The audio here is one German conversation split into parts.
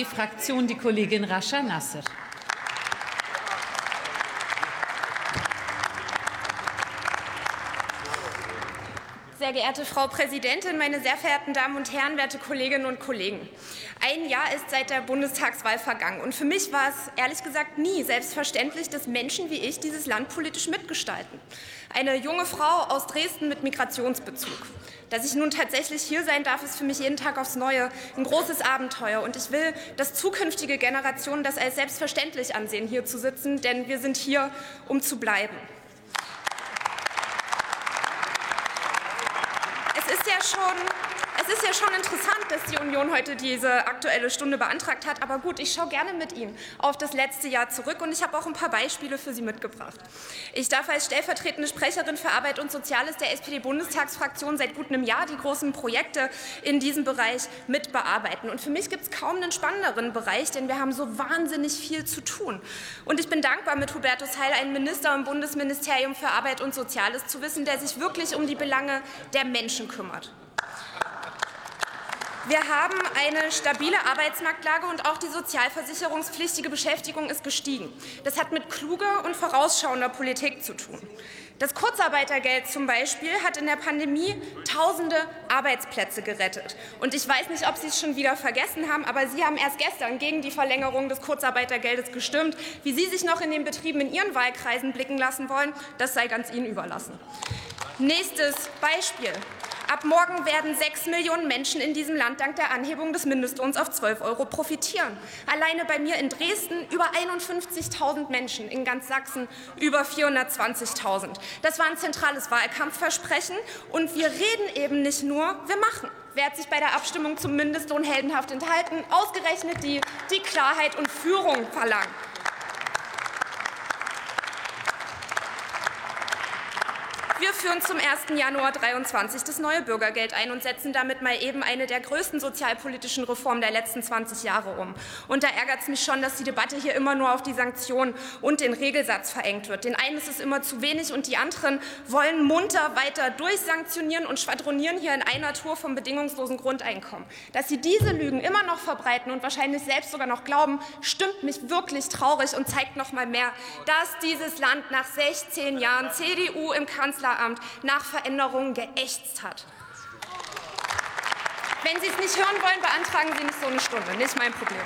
SPD-Fraktion die Kollegin Rascha Nasser. Sehr geehrte Frau Präsidentin, meine sehr verehrten Damen und Herren, werte Kolleginnen und Kollegen! Ein Jahr ist seit der Bundestagswahl vergangen. Und für mich war es ehrlich gesagt nie selbstverständlich, dass Menschen wie ich dieses Land politisch mitgestalten. Eine junge Frau aus Dresden mit Migrationsbezug. Dass ich nun tatsächlich hier sein darf, ist für mich jeden Tag aufs Neue ein großes Abenteuer. Und ich will, dass zukünftige Generationen das als selbstverständlich ansehen, hier zu sitzen, denn wir sind hier, um zu bleiben. ja schon es ist ja schon interessant, dass die Union heute diese Aktuelle Stunde beantragt hat. Aber gut, ich schaue gerne mit Ihnen auf das letzte Jahr zurück und ich habe auch ein paar Beispiele für Sie mitgebracht. Ich darf als stellvertretende Sprecherin für Arbeit und Soziales der SPD-Bundestagsfraktion seit gut einem Jahr die großen Projekte in diesem Bereich mitbearbeiten. Und für mich gibt es kaum einen spannenderen Bereich, denn wir haben so wahnsinnig viel zu tun. Und ich bin dankbar, mit Hubertus Heil einen Minister im Bundesministerium für Arbeit und Soziales zu wissen, der sich wirklich um die Belange der Menschen kümmert. Wir haben eine stabile Arbeitsmarktlage und auch die sozialversicherungspflichtige Beschäftigung ist gestiegen. Das hat mit kluger und vorausschauender Politik zu tun. Das Kurzarbeitergeld zum Beispiel hat in der Pandemie tausende Arbeitsplätze gerettet. Und ich weiß nicht, ob Sie es schon wieder vergessen haben, aber Sie haben erst gestern gegen die Verlängerung des Kurzarbeitergeldes gestimmt. Wie Sie sich noch in den Betrieben in Ihren Wahlkreisen blicken lassen wollen, das sei ganz Ihnen überlassen. Nächstes Beispiel. Ab morgen werden sechs Millionen Menschen in diesem Land dank der Anhebung des Mindestlohns auf 12 Euro profitieren. Alleine bei mir in Dresden über 51.000 Menschen, in ganz Sachsen über 420.000. Das war ein zentrales Wahlkampfversprechen. Und wir reden eben nicht nur, wir machen. Wer hat sich bei der Abstimmung zum Mindestlohn heldenhaft enthalten? Ausgerechnet die, die Klarheit und Führung verlangen. Wir führen zum 1. Januar 2023 das neue Bürgergeld ein und setzen damit mal eben eine der größten sozialpolitischen Reformen der letzten 20 Jahre um. Und da ärgert es mich schon, dass die Debatte hier immer nur auf die Sanktionen und den Regelsatz verengt wird. Den einen ist es immer zu wenig und die anderen wollen munter weiter durchsanktionieren und schwadronieren hier in einer Tour vom bedingungslosen Grundeinkommen. Dass sie diese Lügen immer noch verbreiten und wahrscheinlich selbst sogar noch glauben, stimmt mich wirklich traurig und zeigt noch mal mehr, dass dieses Land nach 16 Jahren CDU im Kanzleramt Kanzleramt nach Veränderungen geächtzt hat. Wenn Sie es nicht hören wollen, beantragen Sie nicht so eine Stunde. Nicht mein Problem.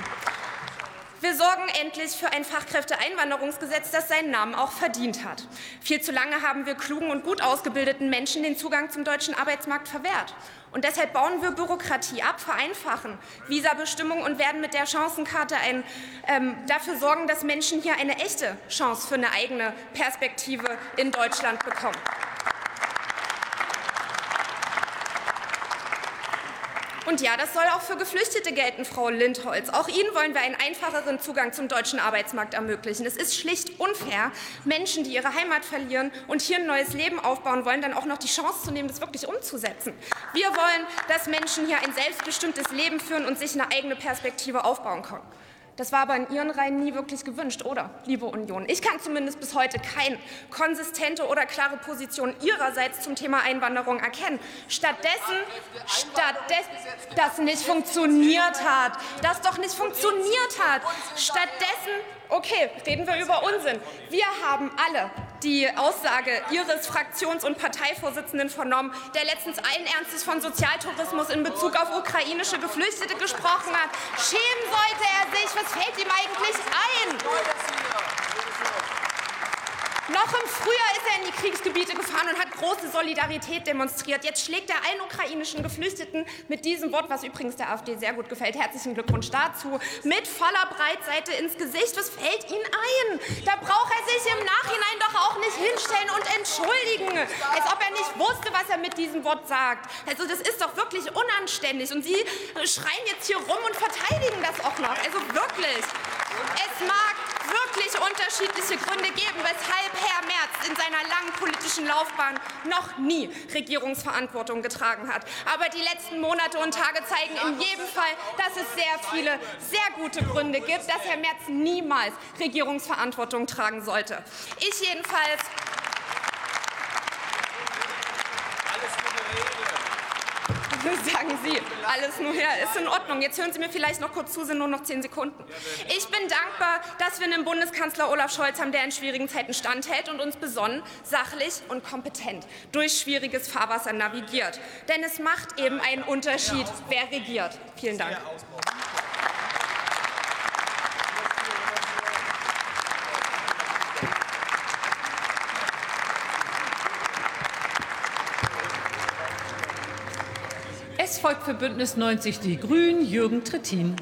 Wir sorgen endlich für ein Fachkräfteeinwanderungsgesetz, das seinen Namen auch verdient hat. Viel zu lange haben wir klugen und gut ausgebildeten Menschen den Zugang zum deutschen Arbeitsmarkt verwehrt. Und deshalb bauen wir Bürokratie ab, vereinfachen Visabestimmungen und werden mit der Chancenkarte ein, ähm, dafür sorgen, dass Menschen hier eine echte Chance für eine eigene Perspektive in Deutschland bekommen. Und ja, das soll auch für Geflüchtete gelten, Frau Lindholz. Auch Ihnen wollen wir einen einfacheren Zugang zum deutschen Arbeitsmarkt ermöglichen. Es ist schlicht unfair, Menschen, die ihre Heimat verlieren und hier ein neues Leben aufbauen wollen, dann auch noch die Chance zu nehmen, das wirklich umzusetzen. Wir wollen, dass Menschen hier ein selbstbestimmtes Leben führen und sich eine eigene Perspektive aufbauen können. Das war aber in Ihren Reihen nie wirklich gewünscht, oder, liebe Union? Ich kann zumindest bis heute keine konsistente oder klare Position Ihrerseits zum Thema Einwanderung erkennen. Stattdessen, stattdessen, das nicht funktioniert hat, das doch nicht funktioniert hat. Stattdessen Okay, reden wir über Unsinn. Wir haben alle die Aussage Ihres Fraktions- und Parteivorsitzenden vernommen, der letztens allen Ernstes von Sozialtourismus in Bezug auf ukrainische Geflüchtete gesprochen hat. Schämen sollte er sich. Was fällt ihm eigentlich ein? Noch im Frühjahr ist er in die Kriegsgebiete gefahren und hat große Solidarität demonstriert. Jetzt schlägt er allen ukrainischen Geflüchteten mit diesem Wort, was übrigens der AfD sehr gut gefällt, herzlichen Glückwunsch dazu, mit voller Breitseite ins Gesicht. Was fällt Ihnen ein? Da braucht entschuldigen, als ob er nicht wusste, was er mit diesem Wort sagt. Also das ist doch wirklich unanständig. Und Sie schreien jetzt hier rum und verteidigen das auch noch. Also wirklich. Es mag wirklich unterschiedliche Gründe geben, weshalb Herr Merz in seiner langen politischen Laufbahn noch nie Regierungsverantwortung getragen hat. Aber die letzten Monate und Tage zeigen in jedem Fall, dass es sehr viele sehr gute Gründe gibt, dass Herr Merz niemals Regierungsverantwortung tragen sollte. Ich jedenfalls Sagen Sie, alles nur her, ist in Ordnung. Jetzt hören Sie mir vielleicht noch kurz zu, sind nur noch zehn Sekunden. Ich bin dankbar, dass wir einen Bundeskanzler Olaf Scholz haben, der in schwierigen Zeiten standhält und uns besonnen, sachlich und kompetent durch schwieriges Fahrwasser navigiert. Denn es macht eben einen Unterschied, wer regiert. Vielen Dank. Es folgt für Bündnis 90 Die Grünen Jürgen Trittin.